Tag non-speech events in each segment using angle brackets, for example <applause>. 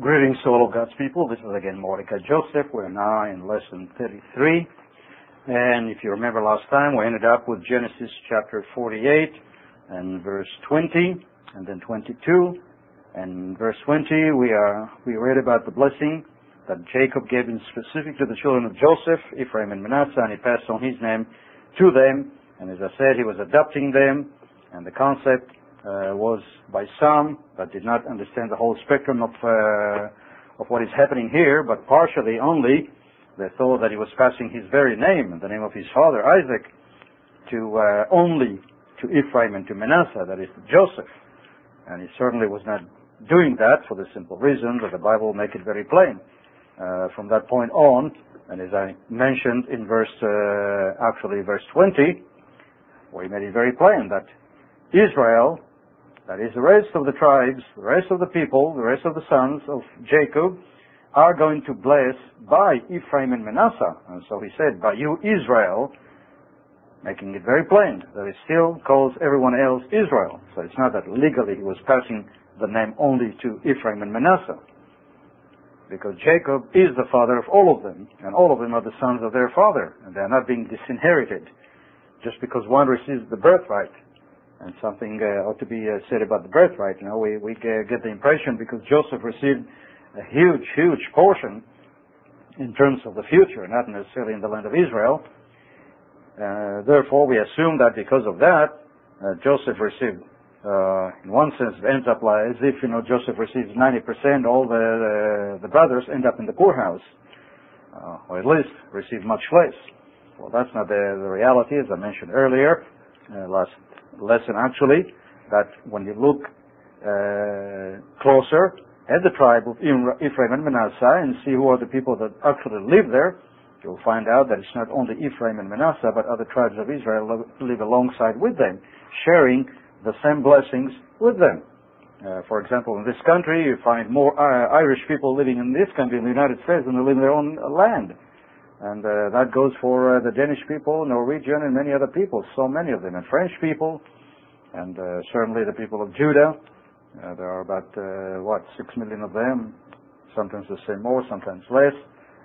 Greetings to all of God's people. This is again Mordecai Joseph. We're now in lesson 33. And if you remember last time, we ended up with Genesis chapter 48 and verse 20 and then 22. And verse 20, we, are, we read about the blessing that Jacob gave in specific to the children of Joseph, Ephraim and Manasseh, and he passed on his name to them. And as I said, he was adopting them. And the concept was by some that did not understand the whole spectrum of uh, of what is happening here, but partially only. They thought that he was passing his very name, the name of his father Isaac, to uh, only to Ephraim and to Manasseh, that is to Joseph. And he certainly was not doing that for the simple reason that the Bible make it very plain. Uh, from that point on, and as I mentioned in verse, uh, actually verse 20, where he made it very plain that Israel that is, the rest of the tribes, the rest of the people, the rest of the sons of Jacob are going to bless by Ephraim and Manasseh. And so he said, by you Israel, making it very plain that he still calls everyone else Israel. So it's not that legally he was passing the name only to Ephraim and Manasseh. Because Jacob is the father of all of them, and all of them are the sons of their father, and they are not being disinherited just because one receives the birthright and something uh, ought to be uh, said about the birthright. You know, we, we get the impression because Joseph received a huge, huge portion in terms of the future, not necessarily in the land of Israel. Uh, therefore, we assume that because of that, uh, Joseph received, uh, in one sense, ends up like as if you know Joseph receives 90%, all the the brothers end up in the poorhouse, uh, or at least receive much less. Well, that's not the, the reality, as I mentioned earlier last lesson actually, that when you look uh, closer at the tribe of Ephraim and Manasseh and see who are the people that actually live there, you'll find out that it's not only Ephraim and Manasseh, but other tribes of Israel live alongside with them, sharing the same blessings with them. Uh, for example, in this country, you find more uh, Irish people living in this country, in the United States, than they live in their own land. And uh, that goes for uh, the Danish people, Norwegian, and many other people, so many of them, and French people, and uh, certainly the people of Judah. Uh, there are about, uh, what, six million of them. Sometimes they say more, sometimes less.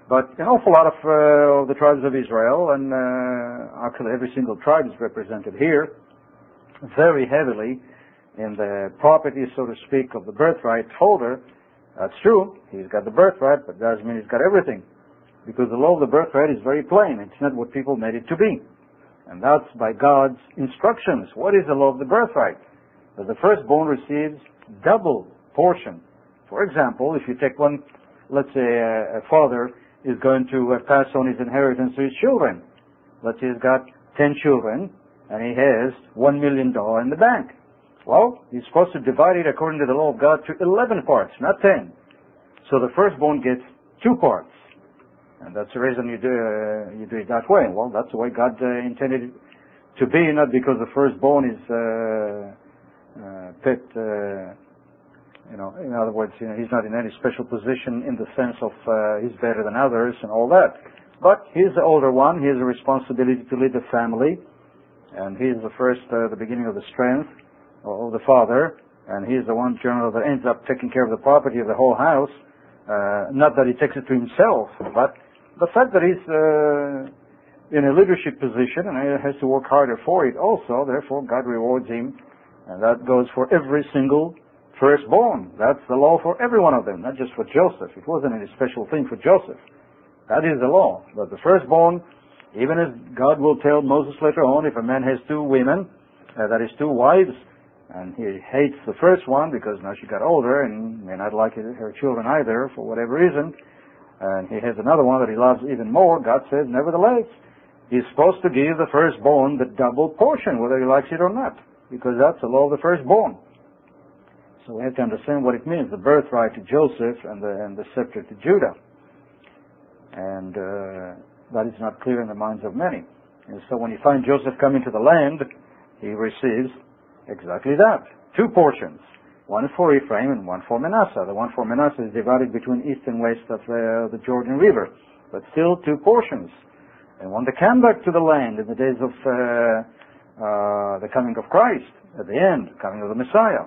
But an awful lot of, uh, of the tribes of Israel, and actually every single tribe is represented here, very heavily in the property, so to speak, of the birthright holder. That's true. He's got the birthright, but doesn't mean he's got everything. Because the law of the birthright is very plain. It's not what people made it to be. And that's by God's instructions. What is the law of the birthright? That the firstborn receives double portion. For example, if you take one, let's say a, a father is going to uh, pass on his inheritance to his children. Let's say he's got 10 children and he has $1 million in the bank. Well, he's supposed to divide it according to the law of God to 11 parts, not 10. So the firstborn gets two parts. And that's the reason you do, uh, you do it that way. Well, that's the way God uh, intended it to be, not because the firstborn is uh, know, in other words, you know, he's not in any special position in the sense of he's better than others and all that. But he's the older one. He has a responsibility to lead the family. And he is the first, the beginning of the strength of the father. And he's the one generally that ends up taking care of the property of the whole house. not that he takes it to himself, but the fact that he's uh, in a leadership position and he has to work harder for it also, therefore God rewards him. And that goes for every single firstborn. That's the law for every one of them, not just for Joseph. It wasn't any special thing for Joseph. That is the law. But the firstborn, even as God will tell Moses later on, if a man has two women, uh, that is two wives, and he hates the first one because now she got older and may not like her children either for whatever reason, and he has another one that he loves even more. God says, nevertheless, he's supposed to give the firstborn the double portion, whether he likes it or not, because that's the law of the firstborn. So we have to understand what it means, the birthright to Joseph and the, and the scepter to Judah. And uh, that is not clear in the minds of many. And so when you find Joseph coming to the land, he receives exactly that. Two portions. One for Ephraim and one for Manasseh. The one for Manasseh is divided between east and west of uh, the Jordan River, but still two portions. And when they come back to the land in the days of uh, uh, the coming of Christ, at the end, coming of the Messiah,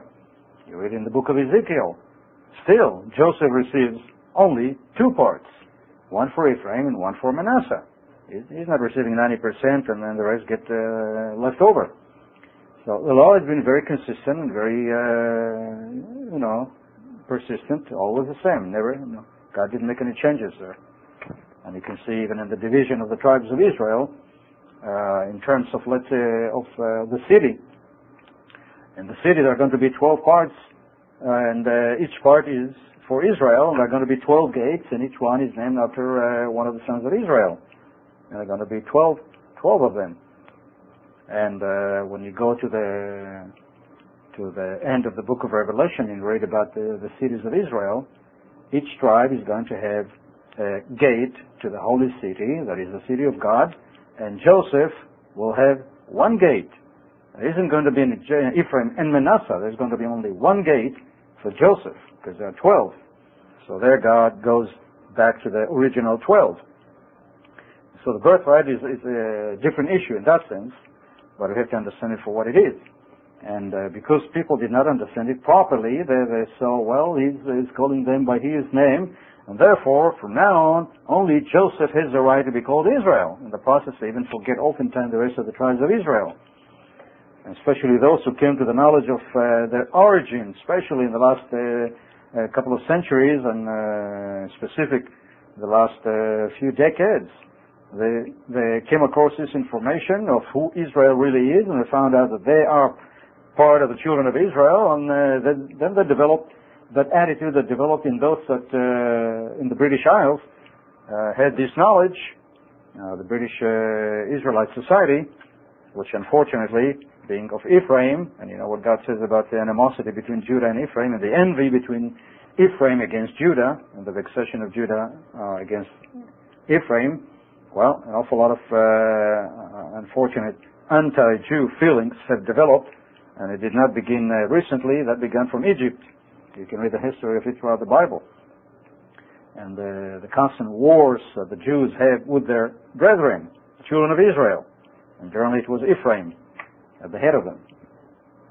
you read in the book of Ezekiel, still, Joseph receives only two parts, one for Ephraim and one for Manasseh. He's not receiving 90% and then the rest get uh, left over. So the law has been very consistent and very, uh, you know, persistent, always the same. Never, you know, God didn't make any changes there. And you can see even in the division of the tribes of Israel, uh, in terms of, let's say, of uh, the city. In the city, there are going to be 12 parts, and uh, each part is for Israel, and there are going to be 12 gates, and each one is named after uh, one of the sons of Israel. And there are going to be 12, 12 of them. And uh, when you go to the to the end of the book of Revelation and read about the, the cities of Israel, each tribe is going to have a gate to the holy city, that is the city of God, and Joseph will have one gate. There isn't going to be in Ephraim and Manasseh. There's going to be only one gate for Joseph because there are 12. So there God goes back to the original 12. So the birthright is, is a different issue in that sense, but we have to understand it for what it is. And uh, because people did not understand it properly, they, they saw, well, he's, he's calling them by his name, and therefore, from now on, only Joseph has the right to be called Israel. In the process, they even forget oftentimes the rest of the tribes of Israel. Especially those who came to the knowledge of uh, their origin, especially in the last uh, uh, couple of centuries and uh, specific the last uh, few decades. They, they came across this information of who Israel really is and they found out that they are part of the children of Israel and uh, then, then they developed that attitude that developed in those that uh, in the British Isles uh, had this knowledge, uh, the British Israelite Society, which unfortunately, being of Ephraim, and you know what God says about the animosity between Judah and Ephraim, and the envy between Ephraim against Judah, and the vexation of Judah uh, against Ephraim, well, an awful lot of uh, unfortunate anti-Jew feelings have developed, and it did not begin uh, recently. That began from Egypt. You can read the history of it throughout the Bible. And the, the constant wars that the Jews had with their brethren, the children of Israel. And generally it was Ephraim at the head of them.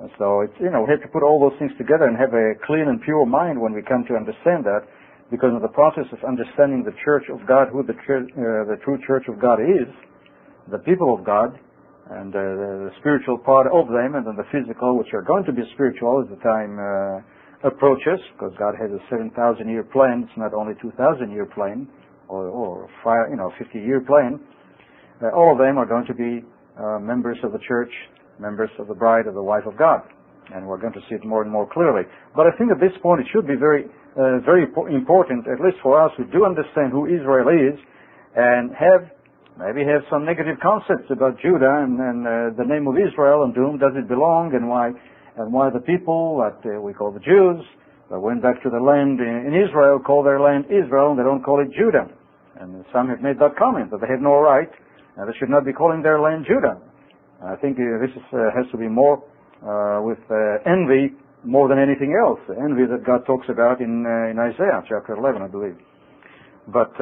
And so it's, you know, we have to put all those things together and have a clean and pure mind when we come to understand that because of the process of understanding the church of God, who the, uh, the true church of God is, the people of God, and uh, the spiritual part of them, and then the physical, which are going to be spiritual as the time uh, approaches, because God has a 7,000 year plan. It's not only 2,000 year plan or, or five, you know, 50 year plan. Uh, all of them are going to be uh, members of the church, members of the bride of the wife of God. And we're going to see it more and more clearly. But I think at this point it should be very, uh, very important, at least for us who do understand who Israel is and have maybe have some negative concepts about Judah and, and uh, the name of Israel and to whom does it belong and why and why the people that uh, we call the Jews that went back to the land in, Israel call their land Israel and they don't call it Judah. And some have made that comment that they have no right and they should not be calling their land Judah. I think uh, this is, uh, has to be more uh, with uh, envy more than anything else. Envy that God talks about in, uh, in Isaiah chapter 11, I believe. But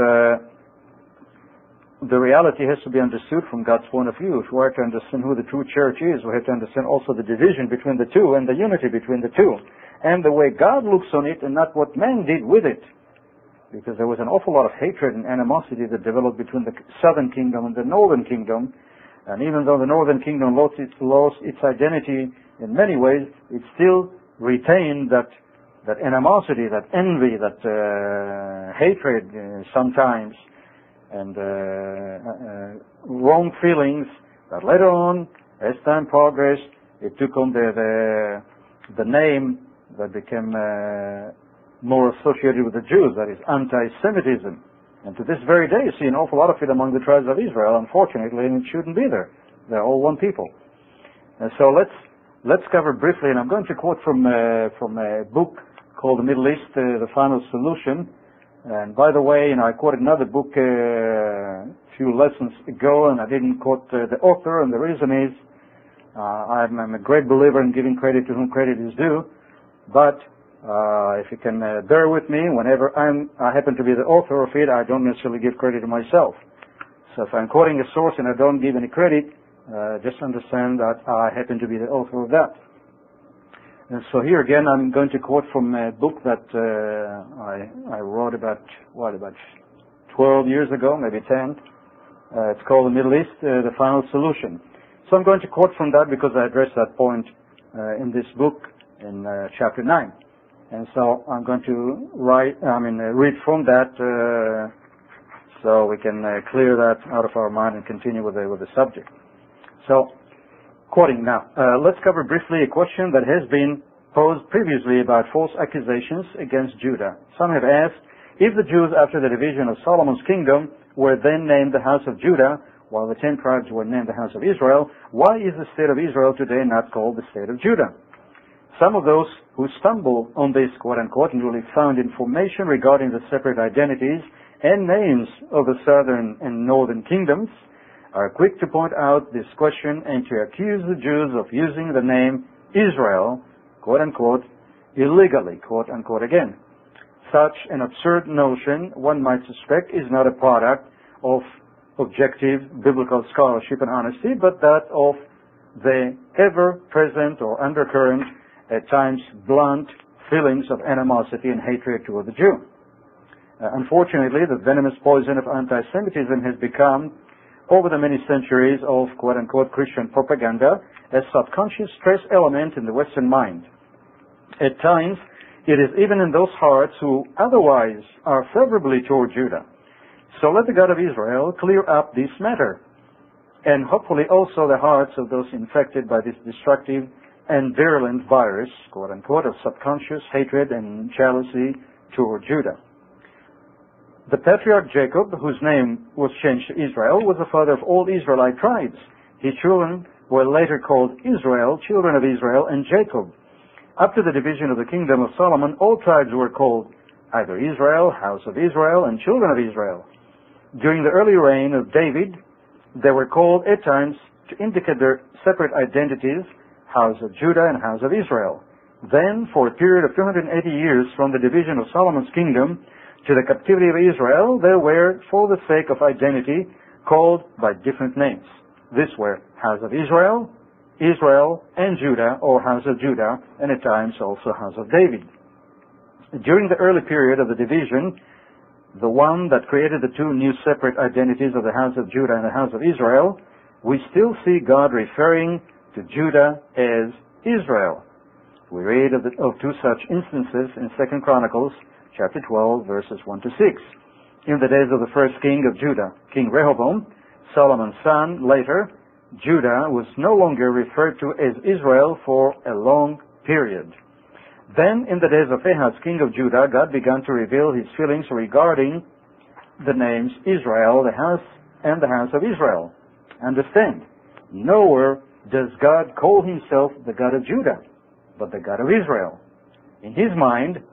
the reality has to be understood from God's point of view. If we are to understand who the true church is, we have to understand also the division between the two and the unity between the two. And the way God looks on it and not what man did with it. Because there was an awful lot of hatred and animosity that developed between the southern kingdom and the northern kingdom. And even though the northern kingdom lost its, lost its identity in many ways, it still retained that, that animosity, that envy, that uh, hatred uh, sometimes and uh, uh, wrong feelings that later on, as time progressed, it took on the, the, the name that became uh, more associated with the Jews, that is anti-Semitism. And to this very day, you see an awful lot of it among the tribes of Israel, unfortunately, and it shouldn't be there. They're all one people. And so let's let's cover briefly, and I'm going to quote from uh, from a book called The Middle East: uh, The Final Solution, and by the way, you know, I quoted another book uh, a few lessons ago, and I didn't quote uh, the author, and the reason is uh, I'm, I'm, a great believer in giving credit to whom credit is due. But uh, if you can bear with me, whenever I'm, I happen to be the author of it, I don't necessarily give credit to myself. So if I'm quoting a source and I don't give any credit, uh, just understand that I happen to be the author of that. And so here again, I'm going to quote from a book that uh, I, I wrote about, what, about 12 years ago, maybe 10. Uh, it's called The Middle East, uh, The Final Solution. So I'm going to quote from that because I addressed that point uh, in this book in uh, chapter 9. And so I'm going to write, I mean, read from that so we can clear that out of our mind and continue with the, with the subject. So, quoting now, uh, let's cover briefly a question that has been posed previously about false accusations against Judah. Some have asked, if the Jews after the division of Solomon's kingdom were then named the house of Judah, while the ten tribes were named the house of Israel, why is the state of Israel today not called the state of Judah? Some of those who stumble on this quote-unquote newly found information regarding the separate identities and names of the southern and northern kingdoms are quick to point out this question and to accuse the Jews of using the name Israel, quote-unquote, illegally, quote-unquote again. Such an absurd notion, one might suspect, is not a product of objective biblical scholarship and honesty, but that of the ever-present or undercurrent, at times blunt, feelings of animosity and hatred toward the Jew. Uh, unfortunately, the venomous poison of anti-Semitism has become, over the many centuries of quote-unquote Christian propaganda, a subconscious stress element in the Western mind. At times, it is even in those hearts who otherwise are favorably toward Judah so let the God of Israel clear up this matter, and hopefully also the hearts of those infected by this destructive and virulent virus, quote unquote, of subconscious hatred and jealousy toward Judah. The patriarch Jacob, whose name was changed to Israel, was the father of all Israelite tribes. His children were later called Israel, children of Israel, and Jacob. Up to the division of the kingdom of Solomon, all tribes were called either Israel, house of Israel, and children of Israel. During the early reign of David, they were called at times to indicate their separate identities, House of Judah and House of Israel. Then, for a period of 280 years from the division of Solomon's kingdom to the captivity of Israel, they were, for the sake of identity, called by different names. This were House of Israel, Israel, and Judah, or House of Judah, and at times also House of David. During the early period of the division, the one that created the two new separate identities of the house of Judah and the house of Israel, we still see God referring to Judah as Israel. We read of, the, of two such instances in 2 Chronicles chapter 12 verses 1 to 6. In the days of the first king of Judah, King Rehoboam, Solomon's son, later, Judah was no longer referred to as Israel for a long period. Then, in the days of Ahaz, king of Judah, God began to reveal his feelings regarding the names Israel, the house, and the house of Israel. Understand, nowhere does God call himself the God of Judah, but the God of Israel. In his mind,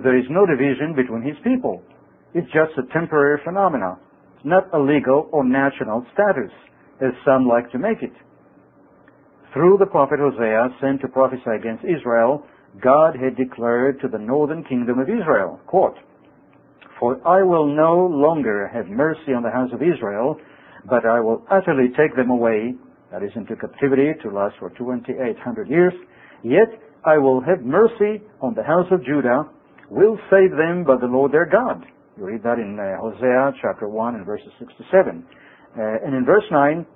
there is no division between his people. It's just a temporary phenomenon. It's not a legal or national status, as some like to make it. Through the prophet Hosea, sent to prophesy against Israel, God had declared to the northern kingdom of Israel, quote, For I will no longer have mercy on the house of Israel, but I will utterly take them away, that is into captivity to last for 2800 years, yet I will have mercy on the house of Judah, will save them by the Lord their God. You read that in uh, Hosea chapter 1 and verses 6 to 7. Uh, and in verse 9,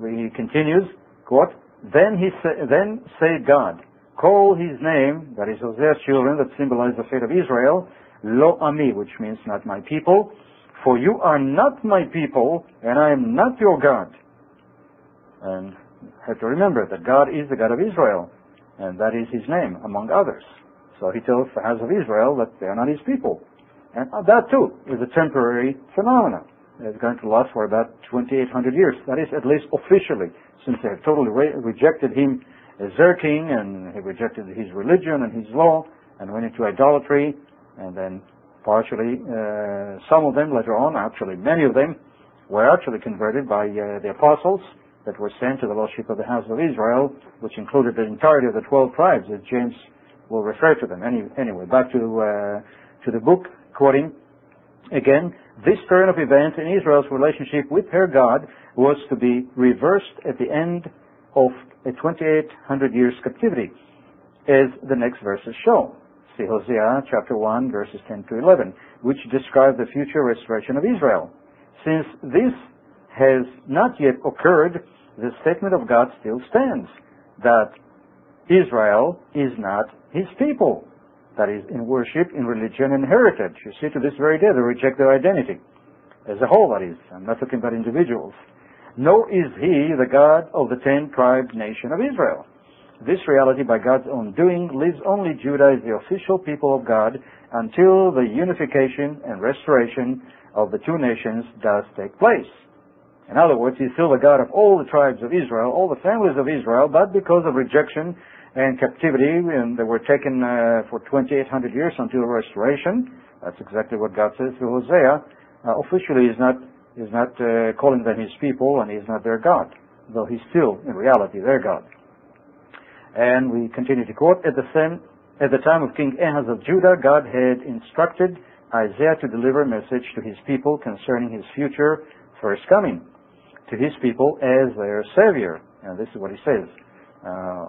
he continues, quote, Then he sa- then God, call his name, that is Hosea's children, that symbolize the fate of Israel, Lo Ami, which means not my people, for you are not my people, and I am not your God. And have to remember that God is the God of Israel, and that is his name, among others. So he tells the house of Israel that they are not his people. And that too is a temporary phenomenon. It's going to last for about 2,800 years. That is at least officially, since they have totally re- rejected him as their king, and he rejected his religion and his law, and went into idolatry, and then partially, uh, some of them later on, actually many of them, were actually converted by uh, the apostles that were sent to the lordship of the house of Israel, which included the entirety of the 12 tribes, as James will refer to them. Any, anyway, back to, uh, to the book, quoting again, this turn of events in Israel's relationship with her God was to be reversed at the end of a 2800 years captivity. as the next verses show. See Hosea chapter 1 verses 10 to 11, which describe the future restoration of Israel. Since this has not yet occurred, the statement of God still stands that Israel is not his people. That is, in worship, in religion, and heritage. You see, to this very day, they reject their identity. As a whole, that is. I'm not talking about individuals. Nor is he the God of the ten tribe nation of Israel. This reality, by God's own doing, leaves only Judah as the official people of God until the unification and restoration of the two nations does take place. In other words, he's still the God of all the tribes of Israel, all the families of Israel, but because of rejection and captivity, and they were taken uh, for 2,800 years until restoration. That's exactly what God says to Hosea. Uh, officially, he's not is not uh, calling them his people, and he's not their God, though he's still, in reality, their God. And we continue to quote: At the same, at the time of King Ahaz of Judah, God had instructed Isaiah to deliver a message to his people concerning his future first coming to his people as their savior. And this is what he says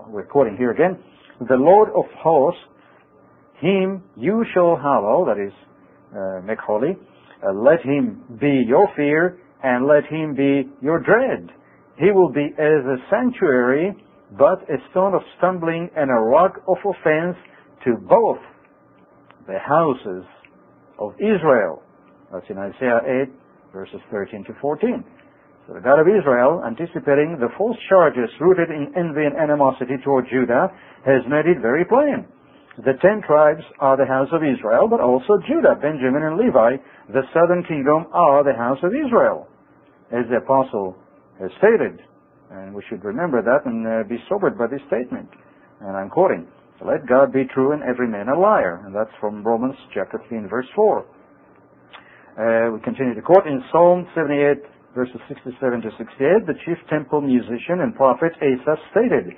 we're quoting here again, the Lord of hosts, him you shall hallow, that is, uh, make holy, uh, let him be your fear, and let him be your dread. He will be as a sanctuary, but a stone of stumbling and a rock of offense to both the houses of Israel. That's in Isaiah 8, verses 13 to 14. So the God of Israel, anticipating the false charges rooted in envy and animosity toward Judah, has made it very plain. The ten tribes are the house of Israel, but also Judah, Benjamin, and Levi, the southern kingdom, are the house of Israel, as the apostle has stated. And we should remember that and uh, be sobered by this statement. And I'm quoting, Let God be true and every man a liar. And that's from Romans chapter 15, verse 4. Uh, we continue to quote in Psalm 78, verses 67 to 68, the chief temple musician and prophet Asaph stated,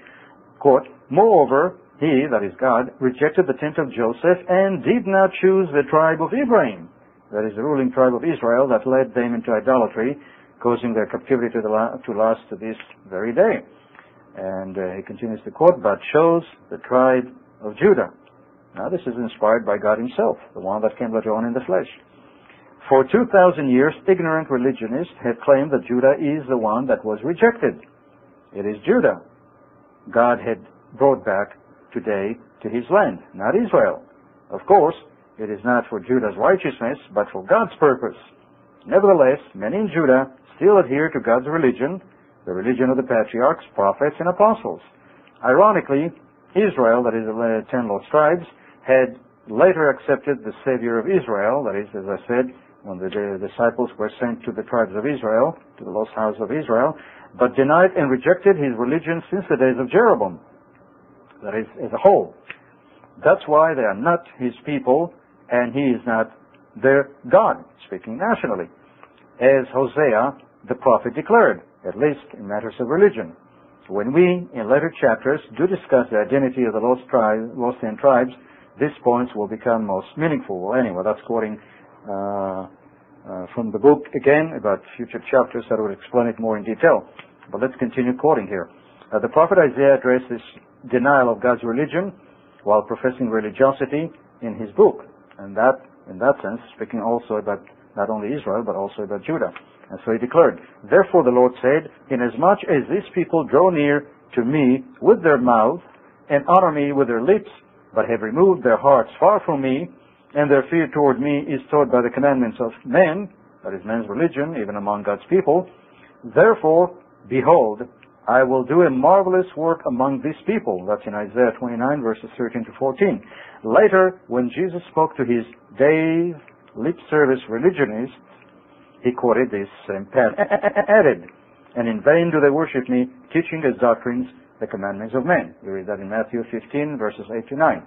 quote, Moreover, he, that is God, rejected the tent of Joseph and did not choose the tribe of Ephraim, that is the ruling tribe of Israel that led them into idolatry, causing their captivity to, la- to last to this very day. And uh, he continues to quote, but chose the tribe of Judah. Now this is inspired by God himself, the one that came later on in the flesh. For 2,000 years, ignorant religionists have claimed that Judah is the one that was rejected. It is Judah God had brought back today to his land, not Israel. Of course, it is not for Judah's righteousness, but for God's purpose. Nevertheless, many in Judah still adhere to God's religion, the religion of the patriarchs, prophets, and apostles. Ironically, Israel, that is the ten lost tribes, had later accepted the Savior of Israel, that is, as I said, when the disciples were sent to the tribes of Israel, to the lost house of Israel, but denied and rejected his religion since the days of Jeroboam. That is, as a whole. That's why they are not his people, and he is not their God, speaking nationally. As Hosea, the prophet, declared, at least in matters of religion. When we, in later chapters, do discuss the identity of the lost, tribe, lost ten tribes, these points will become most meaningful. Well, anyway, that's quoting from the book again about future chapters that would explain it more in detail. But let's continue quoting here. Uh, the prophet Isaiah addressed this denial of God's religion while professing religiosity in his book. And that, in that sense, speaking also about not only Israel, but also about Judah. And so he declared, Therefore the Lord said, Inasmuch as these people draw near to me with their mouth, and honor me with their lips, but have removed their hearts far from me, and their fear toward me is taught by the commandments of men, that is man's religion, even among God's people. Therefore, behold, I will do a marvelous work among these people. That's in Isaiah 29 verses 13 to 14. Later, when Jesus spoke to his day lip service religionists, he quoted this same path, added, and in vain do they worship me, teaching as doctrines the commandments of men. We read that in Matthew 15 verses 8 to 9.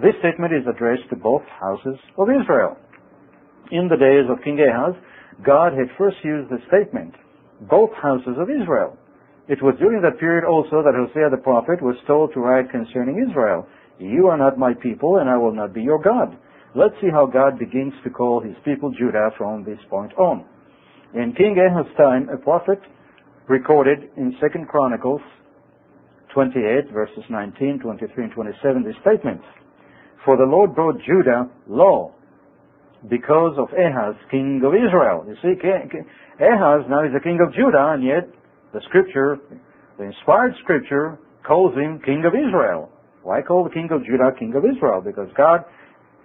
This statement is addressed to both houses of Israel. In the days of King Ahaz, God had first used the statement, both houses of Israel. It was during that period also that Hosea the prophet was told to write concerning Israel, You are not my people, and I will not be your God. Let's see how God begins to call his people Judah from this point on. In King Ahaz's time, a prophet recorded in 2 Chronicles 28, verses 19, 23, and 27, these statements. For the Lord brought Judah low because of Ahaz, king of Israel. You see, Ahaz now is the king of Judah, and yet the scripture, the inspired scripture, calls him king of Israel. Why call the king of Judah king of Israel? Because God,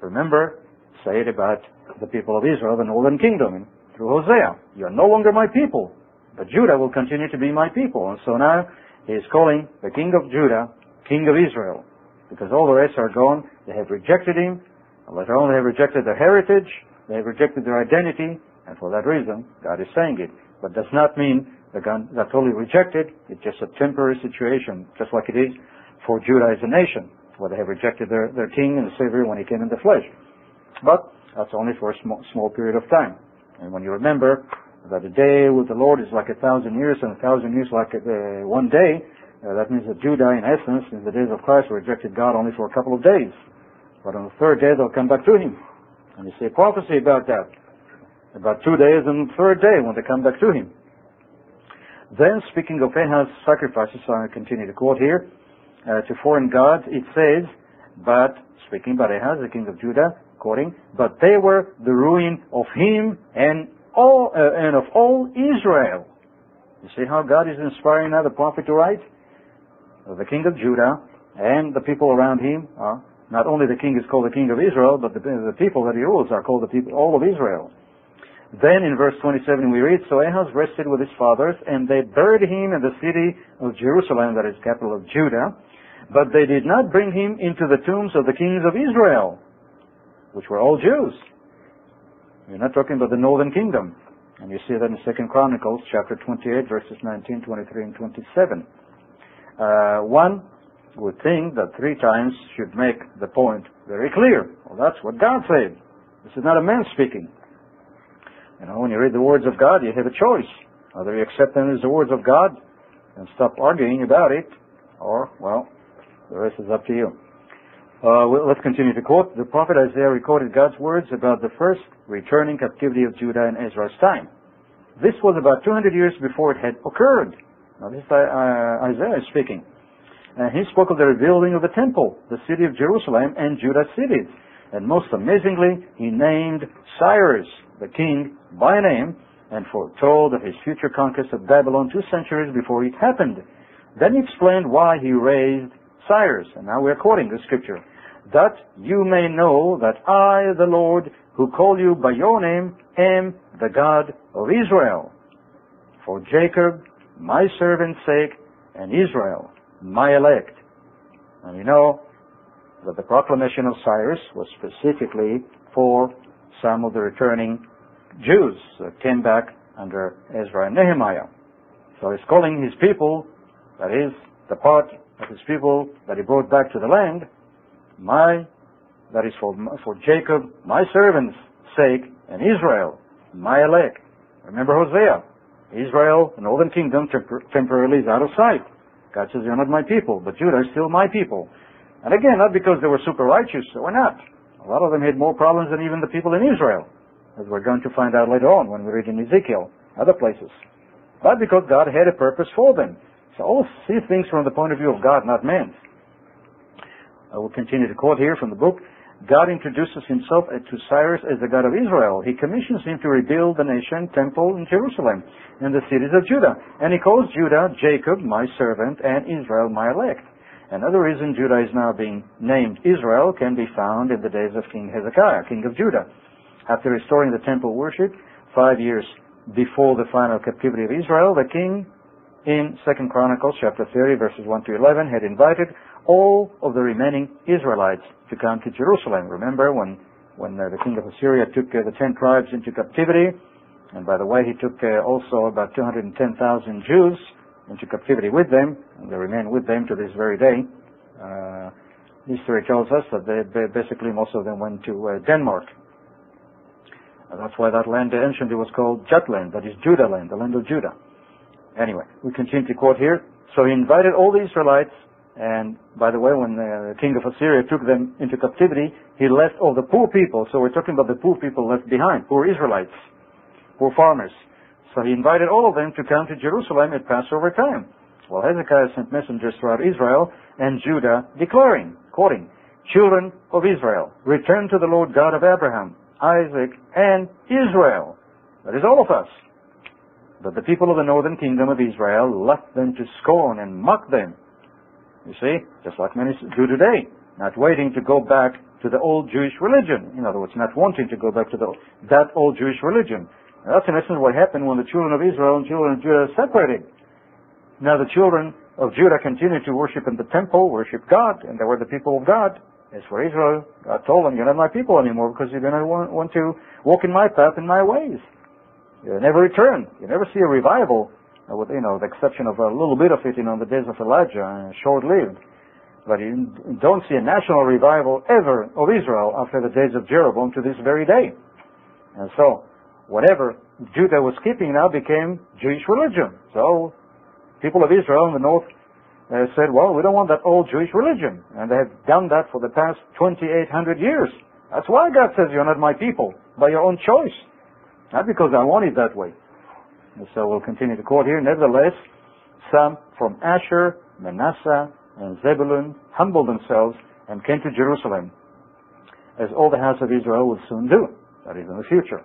remember, said about the people of Israel, the northern kingdom, through Hosea, you are no longer my people, but Judah will continue to be my people. And so now he is calling the king of Judah king of Israel, because all the rest are gone. They have rejected him. Not only have rejected their heritage, they have rejected their identity, and for that reason, God is saying it. But does not mean gone, they're totally rejected. It's just a temporary situation, just like it is for Judah as a nation, where they have rejected their, their king and the Savior when he came in the flesh. But that's only for a small, small period of time. And when you remember that a day with the Lord is like a thousand years, and a thousand years like a, uh, one day, uh, that means that Judah, in essence, in the days of Christ, rejected God only for a couple of days. But on the third day, they'll come back to Him. And you see a prophecy about that. About two days and the third day when they come back to Him. Then, speaking of Ahaz's sacrifices, I continue to quote here, uh, to foreign gods, it says, but, speaking about Ahaz, the king of Judah, quoting, but they were the ruin of him and all, uh, and of all Israel. You see how God is inspiring now the prophet to write? The king of Judah and the people around him are not only the king is called the king of Israel, but the, the people that he rules are called the people, all of Israel. Then in verse 27 we read, So Ahaz rested with his fathers, and they buried him in the city of Jerusalem, that is capital of Judah, but they did not bring him into the tombs of the kings of Israel, which were all Jews. We're not talking about the northern kingdom. And you see that in Second Chronicles chapter 28, verses 19, 23, and 27. Uh, one would think that three times should make the point very clear. Well, that's what God said. This is not a man speaking. You know, when you read the words of God, you have a choice. Either you accept them as the words of God and stop arguing about it, or, well, the rest is up to you. Uh, well, let's continue to quote. The prophet Isaiah recorded God's words about the first returning captivity of Judah in Ezra's time. This was about 200 years before it had occurred. Now, this is uh, Isaiah speaking. And he spoke of the rebuilding of the temple, the city of Jerusalem, and Judah's cities. And most amazingly, he named Cyrus, the king, by name, and foretold of his future conquest of Babylon two centuries before it happened. Then he explained why he raised Cyrus. And now we're quoting the scripture. That you may know that I, the Lord, who call you by your name, am the God of Israel. For Jacob, my servant's sake, and Israel, my elect. And you know that the proclamation of Cyrus was specifically for some of the returning Jews that came back under Ezra and Nehemiah. So he's calling his people, that is, the part of his people that he brought back to the land, my, that is for, for Jacob, my servant's sake, and Israel, my elect. Remember Hosea. Israel, the northern kingdom, temporarily is out of sight. God says, you're not my people, but Judah is still my people. And again, not because they were super righteous, they were not. A lot of them had more problems than even the people in Israel, as we're going to find out later on when we read in Ezekiel, other places. But because God had a purpose for them. So always see things from the point of view of God, not man. I will continue to quote here from the book. God introduces himself to Cyrus as the God of Israel. He commissions him to rebuild the nation, temple in Jerusalem, and the cities of Judah. And he calls Judah Jacob, my servant, and Israel, my elect. Another reason Judah is now being named Israel can be found in the days of King Hezekiah, king of Judah. After restoring the temple worship, five years before the final captivity of Israel, the king in 2 Chronicles chapter 30 verses 1 to 11 had invited all of the remaining Israelites to come to Jerusalem. Remember when, when uh, the king of Assyria took uh, the ten tribes into captivity, and by the way, he took uh, also about 210,000 Jews into captivity with them, and they remain with them to this very day. Uh, history tells us that they, basically most of them went to uh, Denmark. And that's why that land anciently was called Jutland, that is Judah land, the land of Judah. Anyway, we continue to quote here. So he invited all the Israelites, and by the way, when uh, the king of Assyria took them into captivity, he left all the poor people. So we're talking about the poor people left behind, poor Israelites, poor farmers. So he invited all of them to come to Jerusalem at Passover time. Well, Hezekiah sent messengers throughout Israel and Judah declaring, quoting, Children of Israel, return to the Lord God of Abraham, Isaac, and Israel. That is all of us. But the people of the northern kingdom of Israel left them to scorn and mock them. You see, just like many do today, not waiting to go back to the old Jewish religion. In other words, not wanting to go back to the, that old Jewish religion. That's in essence what happened when the children of Israel and children of Judah separated. Now the children of Judah continued to worship in the temple, worship God, and they were the people of God. As for Israel, God told them, you're not my people anymore because you do not want, want to walk in my path and my ways. You never return. You never see a revival, with, you know, the exception of a little bit of it, you know, in the days of Elijah, uh, short-lived. But you don't see a national revival ever of Israel after the days of Jeroboam to this very day. And so, whatever Judah was keeping now became Jewish religion. So, people of Israel in the north uh, said, well, we don't want that old Jewish religion. And they have done that for the past 2,800 years. That's why God says you're not my people, by your own choice. Not because I want it that way. So we'll continue to quote here. Nevertheless, some from Asher, Manasseh, and Zebulun humbled themselves and came to Jerusalem, as all the house of Israel will soon do. That is in the future.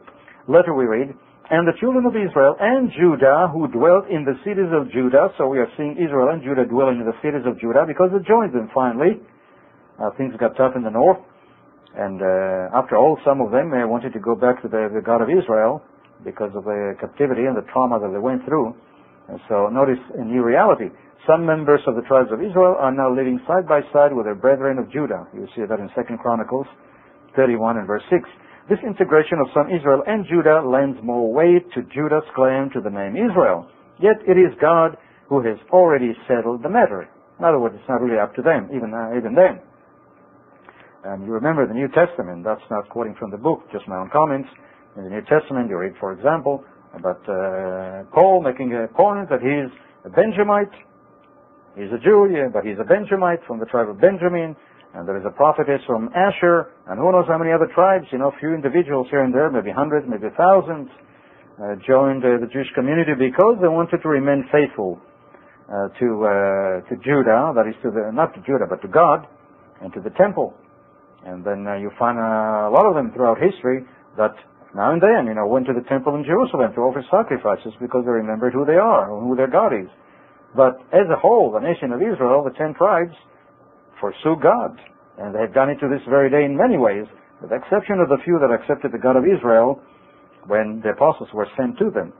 Later we read, and the children of Israel and Judah who dwelt in the cities of Judah. So we are seeing Israel and Judah dwelling in the cities of Judah because it joined them finally. Uh, things got tough in the north. And uh, after all, some of them uh, wanted to go back to the, the, God of Israel because of the captivity and the trauma that they went through. And so notice a new reality. Some members of the tribes of Israel are now living side by side with their brethren of Judah. You see that in 2 Chronicles 31 and verse 6. This integration of some Israel and Judah lends more weight to Judah's claim to the name Israel. Yet it is God who has already settled the matter. In other words, it's not really up to them, even, uh, even then. And you remember the New Testament, that's not quoting from the book, just my own comments. In the New Testament, you read, for example, about uh, Paul making a point that he's a Benjamite. He's a Jew, but he's a Benjamite from the tribe of Benjamin and there is a prophetess from Asher, and who knows how many other tribes, you know, a few individuals here and there, maybe hundreds, maybe thousands, uh, joined uh, the Jewish community because they wanted to remain faithful uh, to uh, to Judah, that is to the not to Judah but to God and to the temple. And then uh, you find uh, a lot of them throughout history that now and then, you know, went to the temple in Jerusalem to offer sacrifices because they remembered who they are and who their God is. But as a whole, the nation of Israel, the ten tribes, pursue God. And they've done it to this very day in many ways, with the exception of the few that accepted the God of Israel when the apostles were sent to them.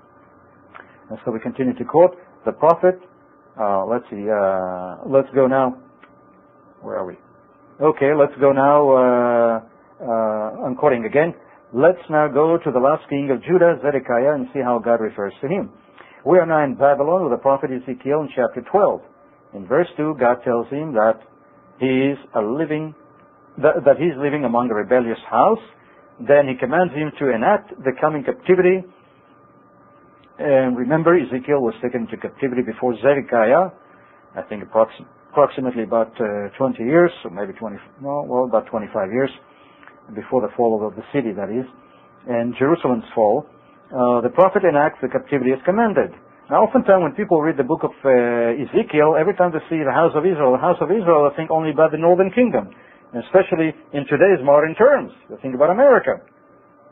And so we continue to quote the prophet. Uh, let's see. Uh, let's go now. Where are we? Okay, let's go now. Uh, uh, I'm quoting again. Let's now go to the last king of Judah, Zedekiah, and see how God refers to him. We are now in Babylon with the prophet Ezekiel in chapter 12. In verse 2, God tells him that he is a living, that, that he is living among a rebellious house. Then he commands him to enact the coming captivity. And remember, Ezekiel was taken into captivity before Zedekiah, I think approximately, approximately about uh, 20 years, or maybe 20, no, well, about 25 years before the fall of the city, that is, and Jerusalem's fall. Uh, the prophet enacts the captivity as commanded. Now, oftentimes when people read the book of uh, Ezekiel, every time they see the house of Israel, the house of Israel, they think only about the northern kingdom, especially in today's modern terms. They think about America.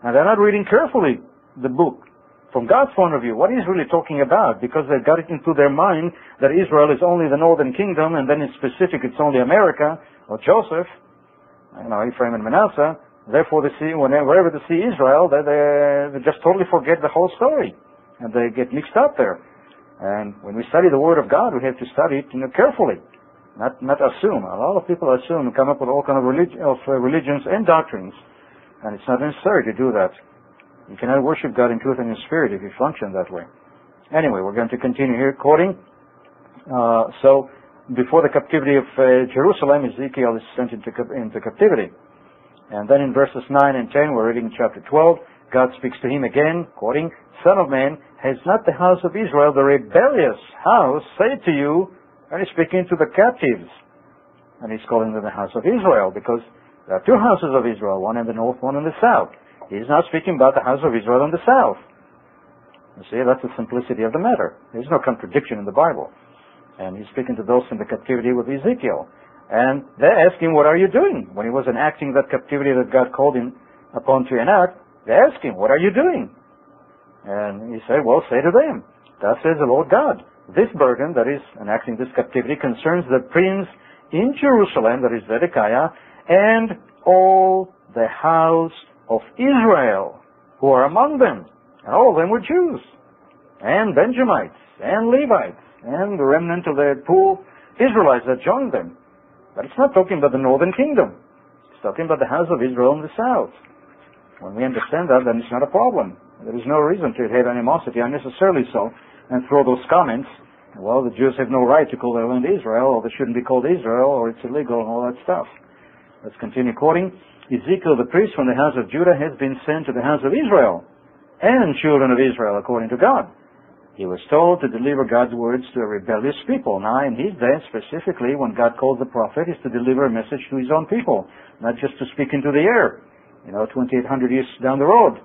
And they're not reading carefully the book from God's point of view, what he's really talking about, because they've got it into their mind that Israel is only the northern kingdom, and then in specific it's only America, or Joseph, you know, Ephraim and Manasseh. Therefore, they see, whenever they see Israel, they, they, they just totally forget the whole story. And they get mixed up there. And when we study the Word of God, we have to study it you know, carefully, not not assume. A lot of people assume and come up with all kind of, relig- of uh, religions and doctrines, and it's not necessary to do that. You cannot worship God in truth and in spirit if you function that way. Anyway, we're going to continue here quoting. Uh, so, before the captivity of uh, Jerusalem, Ezekiel is sent into, into captivity. And then in verses 9 and 10, we're reading chapter 12, God speaks to him again, quoting, Son of man, has not the house of Israel, the rebellious house, said to you, and he's speaking to the captives. And he's calling them the house of Israel because there are two houses of Israel, one in the north, one in the south. He's not speaking about the house of Israel in the south. You see, that's the simplicity of the matter. There's no contradiction in the Bible. And he's speaking to those in the captivity with Ezekiel. And they ask him, what are you doing? When he was enacting that captivity that God called him upon to enact, they ask him, what are you doing? And he said, well, say to them, thus says the Lord God, this burden that is enacting this captivity concerns the prince in Jerusalem, that is Zedekiah, and all the house of Israel who are among them. And all of them were Jews, and Benjamites, and Levites, and the remnant of the poor Israelites that joined them. But it's not talking about the northern kingdom. It's talking about the house of Israel in the south. When we understand that, then it's not a problem. There is no reason to have animosity unnecessarily so and throw those comments. Well, the Jews have no right to call their land Israel, or they shouldn't be called Israel, or it's illegal, and all that stuff. Let's continue quoting. Ezekiel the priest from the house of Judah has been sent to the house of Israel and children of Israel according to God. He was told to deliver God's words to a rebellious people. Now, in his day, specifically, when God calls the prophet, is to deliver a message to his own people, not just to speak into the air, you know, 2,800 years down the road.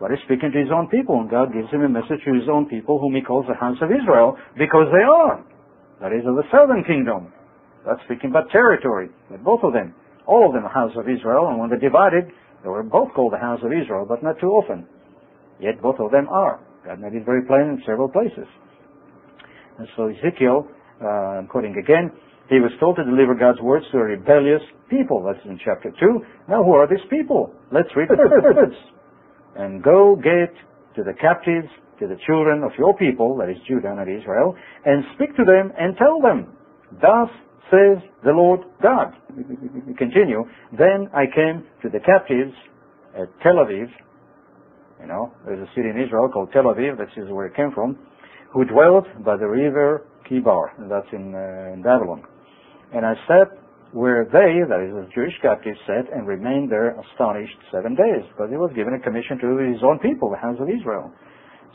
But he's speaking to his own people, and God gives him a message to his own people, whom he calls the house of Israel, because they are. That is, of the southern kingdom. That's speaking about territory, but both of them. All of them are house of Israel, and when they're divided, they were both called the house of Israel, but not too often. Yet both of them are. God made very plain in several places. And so Ezekiel, uh, I'm quoting again, he was told to deliver God's words to a rebellious people. That's in chapter 2. Now who are these people? Let's read the words. <laughs> And go get to the captives, to the children of your people, that is Judah and Israel, and speak to them and tell them, Thus says the Lord God. <laughs> Continue. Then I came to the captives at Tel Aviv, you know, there's a city in Israel called Tel Aviv, this is where it came from, who dwelt by the river Chebar, and that's in, uh, in Babylon. And I sat where they, that is the Jewish captives, sat and remained there astonished seven days, because he was given a commission to his own people, the house of Israel.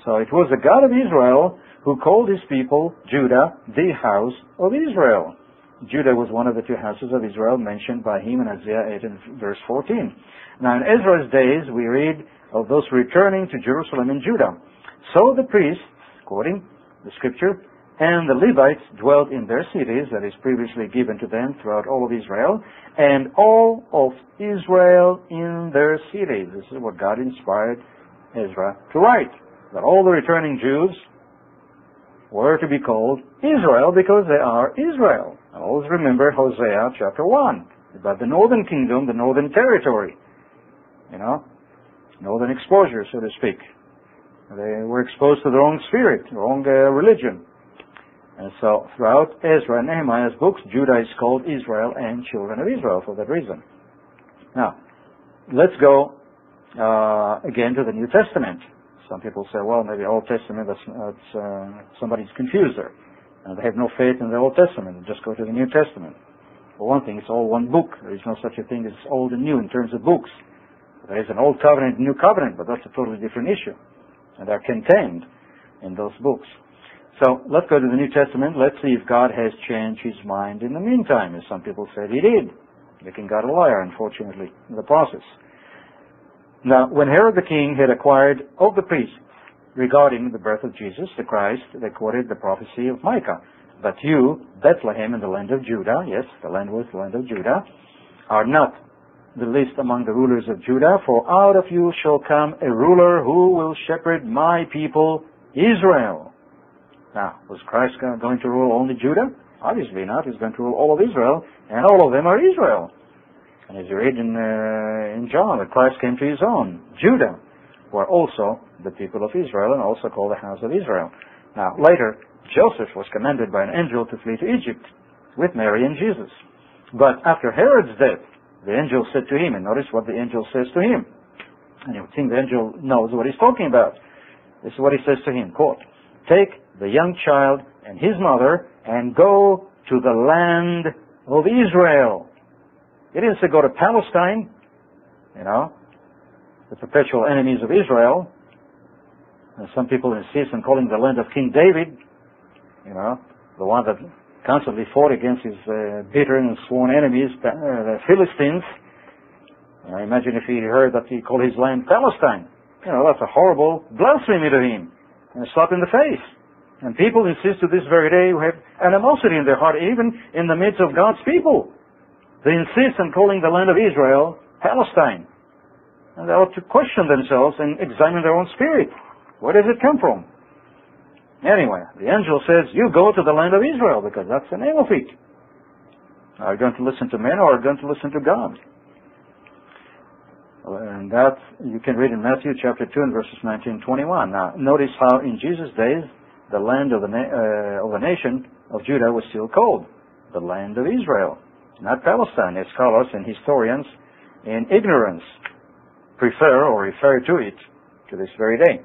So it was the God of Israel who called his people, Judah, the house of Israel. Judah was one of the two houses of Israel mentioned by him in Isaiah 8 and verse 14. Now in Ezra's days, we read of those returning to Jerusalem and Judah. So the priests, quoting the scripture, and the Levites dwelt in their cities that is previously given to them throughout all of Israel, and all of Israel in their cities. This is what God inspired Ezra to write. That all the returning Jews were to be called Israel because they are Israel. And always remember Hosea chapter 1 about the northern kingdom, the northern territory. You know, northern exposure, so to speak. They were exposed to the wrong spirit, wrong uh, religion. And so throughout Ezra and Nehemiah's books, Judah is called Israel and children of Israel for that reason. Now, let's go uh, again to the New Testament. Some people say, well, maybe Old Testament, that's, that's uh, somebody's confused there. And they have no faith in the Old Testament. Just go to the New Testament. For one thing, it's all one book. There is no such a thing as old and new in terms of books. There is an old covenant and new covenant, but that's a totally different issue. And they're contained in those books. So let's go to the New Testament. Let's see if God has changed his mind in the meantime, as some people said he did, making God a liar, unfortunately, in the process. Now, when Herod the king had acquired of the priests regarding the birth of Jesus, the Christ, they quoted the prophecy of Micah. But you, Bethlehem in the land of Judah, yes, the land was the land of Judah, are not the least among the rulers of Judah, for out of you shall come a ruler who will shepherd my people Israel. Now, was Christ going to rule only Judah? Obviously not. He's going to rule all of Israel, and all of them are Israel. And as you read in, uh, in John, that Christ came to his own, Judah, who are also the people of Israel and also called the house of Israel. Now, later, Joseph was commanded by an angel to flee to Egypt with Mary and Jesus. But after Herod's death, the angel said to him, and notice what the angel says to him. And you think the angel knows what he's talking about. This is what he says to him, quote, Take the young child and his mother and go to the land of Israel. He didn't say go to Palestine, you know, the perpetual enemies of Israel. And some people insist on calling the land of King David, you know, the one that constantly fought against his uh, bitter and sworn enemies, uh, the Philistines. I imagine if he heard that he called his land Palestine. You know, that's a horrible blasphemy to him. And a slap in the face. And people insist to this very day who have animosity in their heart, even in the midst of God's people. They insist on calling the land of Israel Palestine. And they ought to question themselves and examine their own spirit. Where does it come from? Anyway, the angel says, you go to the land of Israel because that's the name of it. Are you going to listen to men or are you going to listen to God? And that you can read in Matthew chapter 2 and verses 19 and 21. Now, notice how in Jesus' days, the land of the, na- uh, of the nation of Judah was still called the land of Israel, not Palestine, as scholars and historians in ignorance prefer or refer to it to this very day.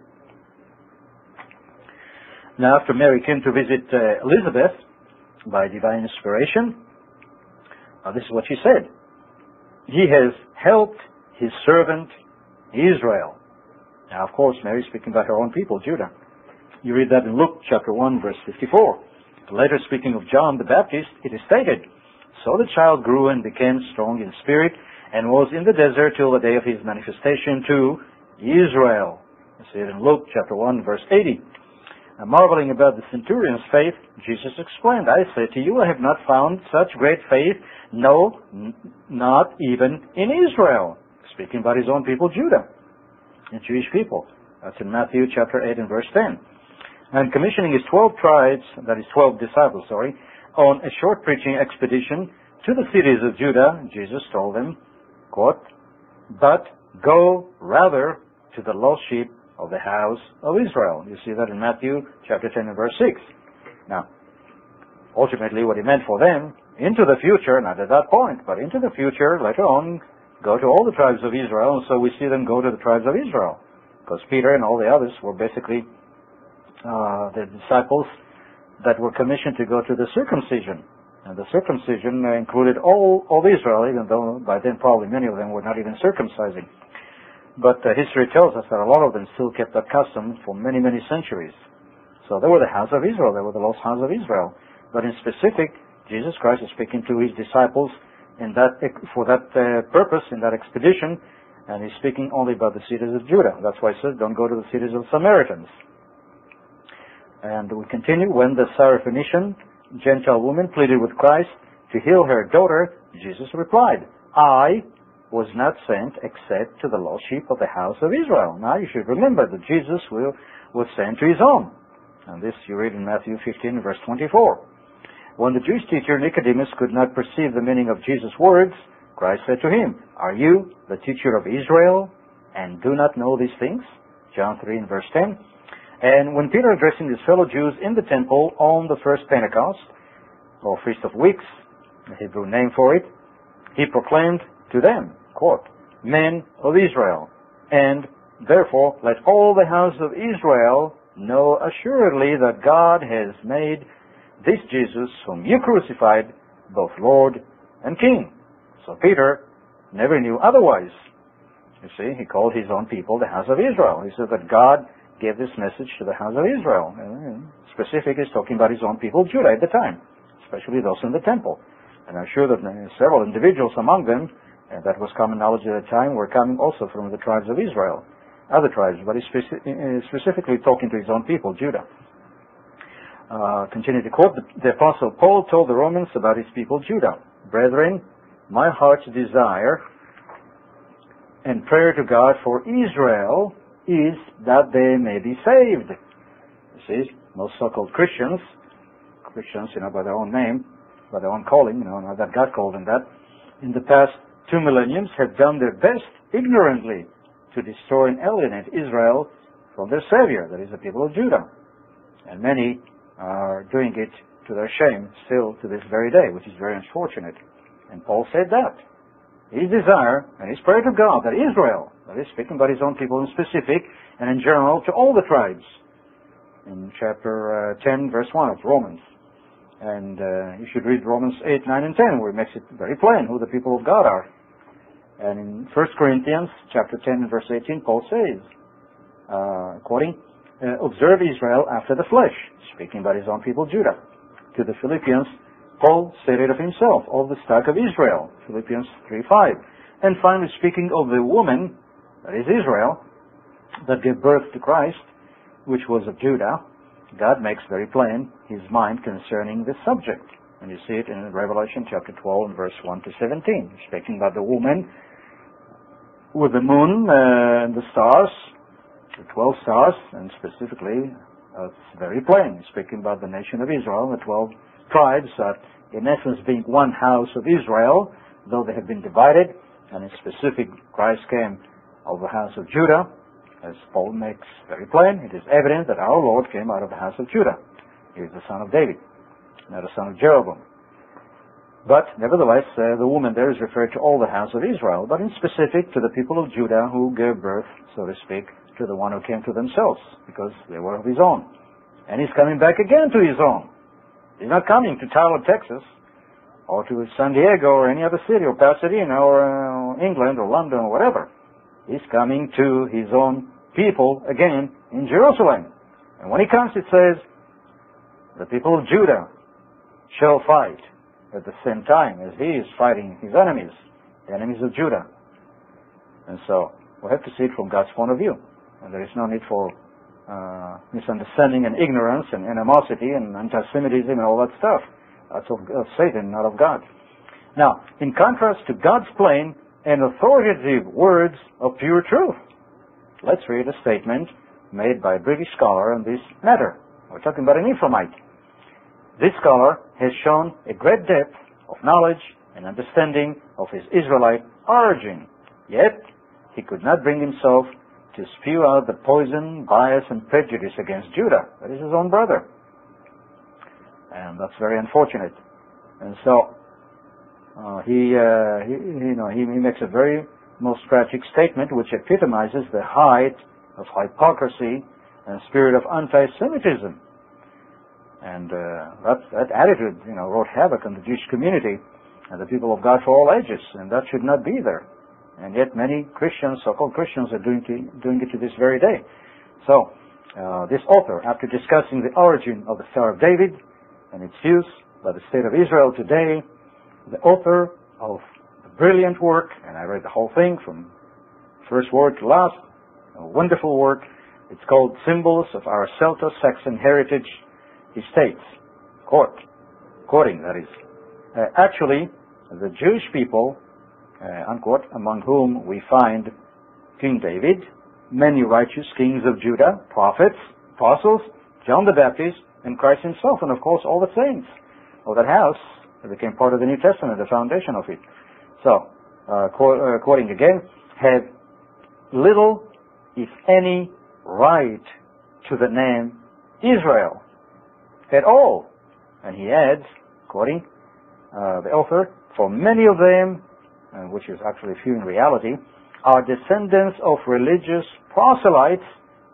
Now, after Mary came to visit uh, Elizabeth by divine inspiration, uh, this is what she said. He has helped his servant Israel. Now, of course, Mary is speaking about her own people, Judah. You read that in Luke chapter 1, verse 54. Later, speaking of John the Baptist, it is stated, So the child grew and became strong in spirit and was in the desert till the day of his manifestation to Israel. You see it in Luke chapter 1, verse 80. Marveling about the centurion's faith, Jesus explained, I say to you, I have not found such great faith, no, n- not even in Israel. Speaking about his own people, Judah, the Jewish people. That's in Matthew chapter 8 and verse 10. And commissioning his 12 tribes, that is 12 disciples, sorry, on a short preaching expedition to the cities of Judah, Jesus told them, quote, but go rather to the lost sheep of the house of Israel. You see that in Matthew chapter 10 and verse 6. Now, ultimately what he meant for them, into the future, not at that point, but into the future, later on, go to all the tribes of Israel, and so we see them go to the tribes of Israel. Because Peter and all the others were basically uh, the disciples that were commissioned to go to the circumcision. And the circumcision included all of Israel, even though by then probably many of them were not even circumcising. But uh, history tells us that a lot of them still kept that custom for many, many centuries. So they were the house of Israel. They were the lost house of Israel. But in specific, Jesus Christ is speaking to his disciples in that, for that uh, purpose, in that expedition, and he's speaking only about the cities of Judah. That's why he says, don't go to the cities of Samaritans. And we continue, when the Syrophoenician Gentile woman pleaded with Christ to heal her daughter, Jesus replied, I was not sent except to the lost sheep of the house of Israel. Now you should remember that Jesus will, was sent to his own. And this you read in Matthew 15 verse 24. When the Jewish teacher Nicodemus could not perceive the meaning of Jesus' words, Christ said to him, Are you the teacher of Israel and do not know these things? John 3 and verse 10. And when Peter addressing his fellow Jews in the temple on the first Pentecost, or Feast of Weeks, the Hebrew name for it, he proclaimed to them, quote, Men of Israel, and therefore let all the house of Israel know assuredly that God has made this Jesus whom you crucified both Lord and King. So Peter never knew otherwise. You see, he called his own people the house of Israel. He said that God gave this message to the house of Israel. And specific is talking about his own people, Judah, at the time, especially those in the temple. And I'm sure that uh, several individuals among them, and that was common knowledge at the time, were coming also from the tribes of Israel, other tribes, but he's specifically talking to his own people, Judah. Uh, continue to quote, the, the Apostle Paul told the Romans about his people, Judah. Brethren, my heart's desire and prayer to God for Israel is that they may be saved. You see, most so-called Christians, Christians, you know, by their own name, by their own calling, you know, not that God called them that, in the past two millenniums have done their best ignorantly to destroy and alienate Israel from their Savior, that is the people of Judah. And many are doing it to their shame still to this very day, which is very unfortunate. And Paul said that. His desire and his prayer to God that Israel, that is speaking about his own people in specific and in general to all the tribes, in chapter uh, 10, verse 1 of Romans. And uh, you should read Romans 8, 9, and 10, where it makes it very plain who the people of God are. And in 1 Corinthians chapter 10 and verse 18, Paul says, uh, quoting, uh, observe Israel after the flesh, speaking about his own people, Judah. To the Philippians, Paul said it of himself, of the stock of Israel, Philippians 3.5. And finally, speaking of the woman, that is Israel, that gave birth to Christ, which was of Judah, God makes very plain his mind concerning this subject. And you see it in Revelation chapter 12 and verse 1 to 17, speaking about the woman with the moon uh, and the stars, the 12 stars, and specifically, uh, it's very plain, speaking about the nation of Israel, the 12 tribes that, in essence, being one house of Israel, though they have been divided, and in specific, Christ came of the house of Judah, as Paul makes very plain, it is evident that our Lord came out of the house of Judah. He is the son of David, not a son of Jeroboam. But nevertheless, uh, the woman there is referred to all the house of Israel, but in specific to the people of Judah who gave birth, so to speak, to the one who came to themselves, because they were of his own. And he's coming back again to his own. He's not coming to Tyler, Texas, or to San Diego, or any other city, or Pasadena, or uh, England, or London, or whatever. He's coming to his own people again in Jerusalem. And when he comes, it says, the people of Judah shall fight at the same time as he is fighting his enemies, the enemies of Judah. And so we have to see it from God's point of view. And there is no need for uh, misunderstanding and ignorance and animosity and anti-Semitism and all that stuff. That's of, of Satan, not of God. Now, in contrast to God's plain and authoritative words of pure truth, let's read a statement made by a British scholar on this matter. We're talking about an Ephraimite. This scholar has shown a great depth of knowledge and understanding of his Israelite origin. Yet, he could not bring himself to spew out the poison, bias, and prejudice against Judah. That is his own brother. And that's very unfortunate. And so, uh, he, uh, he, you know, he, he makes a very most tragic statement which epitomizes the height of hypocrisy and spirit of anti-Semitism and uh, that, attitude, you know, wrought havoc on the Jewish community and the people of God for all ages, and that should not be there. And yet many Christians, so-called Christians, are doing, to, doing it to this very day. So, uh, this author, after discussing the origin of the Star of David and its use by the state of Israel today, the author of the brilliant work, and I read the whole thing from first word to last, a wonderful work. It's called Symbols of Our Celto-Saxon Heritage he states, quote, quoting that is, uh, actually, the Jewish people, uh, unquote, among whom we find King David, many righteous kings of Judah, prophets, apostles, John the Baptist, and Christ himself, and of course all the saints of that house that became part of the New Testament, the foundation of it. So, uh, quote, uh, quoting again, have little, if any, right to the name Israel at all. And he adds, quoting uh, the author, for many of them, uh, which is actually few in reality, are descendants of religious proselytes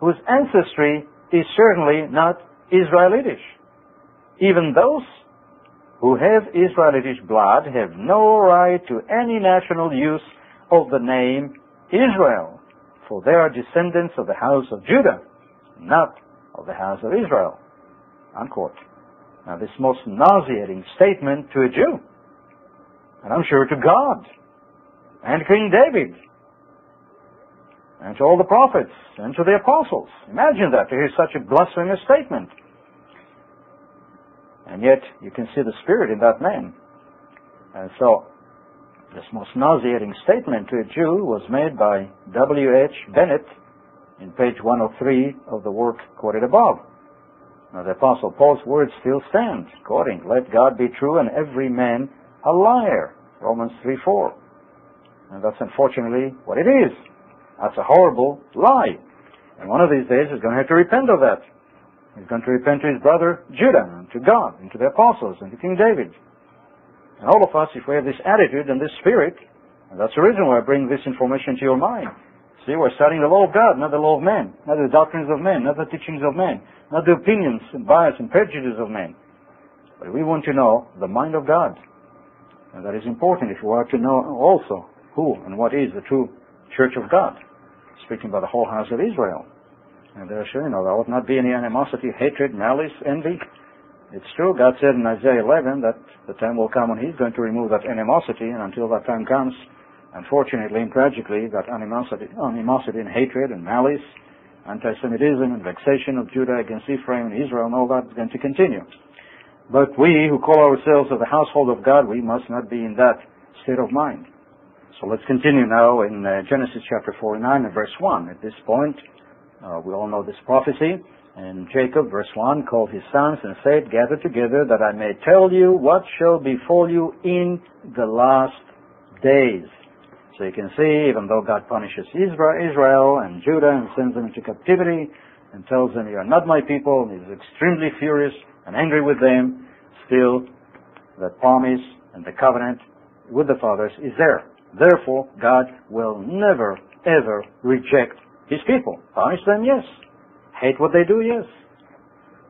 whose ancestry is certainly not Israelitish. Even those who have Israelitish blood have no right to any national use of the name Israel, for they are descendants of the house of Judah, not of the house of Israel. Unquote. Now, this most nauseating statement to a Jew, and I'm sure to God, and King David, and to all the prophets, and to the apostles. Imagine that, to hear such a blasphemous statement. And yet, you can see the spirit in that man. And so, this most nauseating statement to a Jew was made by W.H. Bennett in page 103 of the work quoted above. Now the Apostle Paul's words still stand, quoting, Let God be true and every man a liar. Romans 3 4. And that's unfortunately what it is. That's a horrible lie. And one of these days he's going to have to repent of that. He's going to repent to his brother Judah, and to God, and to the apostles, and to King David. And all of us, if we have this attitude and this spirit, and that's the reason why I bring this information to your mind, See, we're studying the law of God, not the law of man, not the doctrines of men, not the teachings of men, not the opinions and bias and prejudices of men. But we want to know the mind of God. And that is important if we are to know also who and what is the true church of God, speaking about the whole house of Israel. And there sure, you know, there ought not be any animosity, hatred, malice, envy. It's true, God said in Isaiah 11 that the time will come when He's going to remove that animosity, and until that time comes, Unfortunately and tragically, that animosity, animosity and hatred and malice anti-Semitism and vexation of Judah against Ephraim and Israel and all that is going to continue. But we who call ourselves of the household of God, we must not be in that state of mind. So let's continue now in uh, Genesis chapter 49 and verse 1. At this point, uh, we all know this prophecy. And Jacob, verse 1, called his sons and said, Gather together that I may tell you what shall befall you in the last days. So you can see, even though God punishes Israel and Judah and sends them into captivity and tells them, You are not my people, and is extremely furious and angry with them, still the promise and the covenant with the fathers is there. Therefore, God will never, ever reject his people. Punish them, yes. Hate what they do, yes.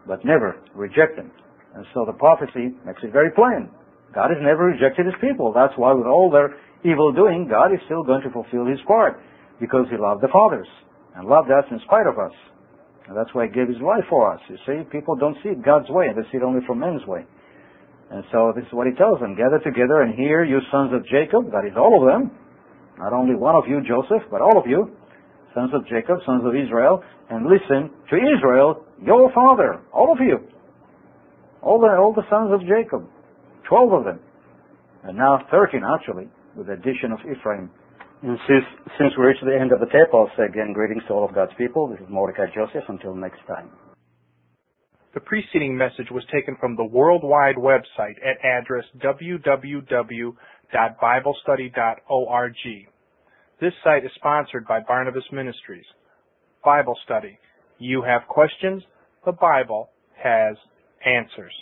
But never reject them. And so the prophecy makes it very plain. God has never rejected his people. That's why with all their evil doing, God is still going to fulfill his part. Because he loved the fathers. And loved us in spite of us. And that's why he gave his life for us. You see, people don't see it God's way. They see it only from men's way. And so this is what he tells them. Gather together and hear, you sons of Jacob. That is all of them. Not only one of you, Joseph, but all of you sons of Jacob, sons of Israel, and listen to Israel, your father, all of you. All the, all the sons of Jacob. Twelve of them. And now thirteen actually, with the addition of Ephraim. And since, since we reached the end of the tape, I'll say again greetings to all of God's people. This is Mordecai Joseph. Until next time. The preceding message was taken from the worldwide website at address www.biblestudy.org. This site is sponsored by Barnabas Ministries. Bible study. You have questions, the Bible has answers.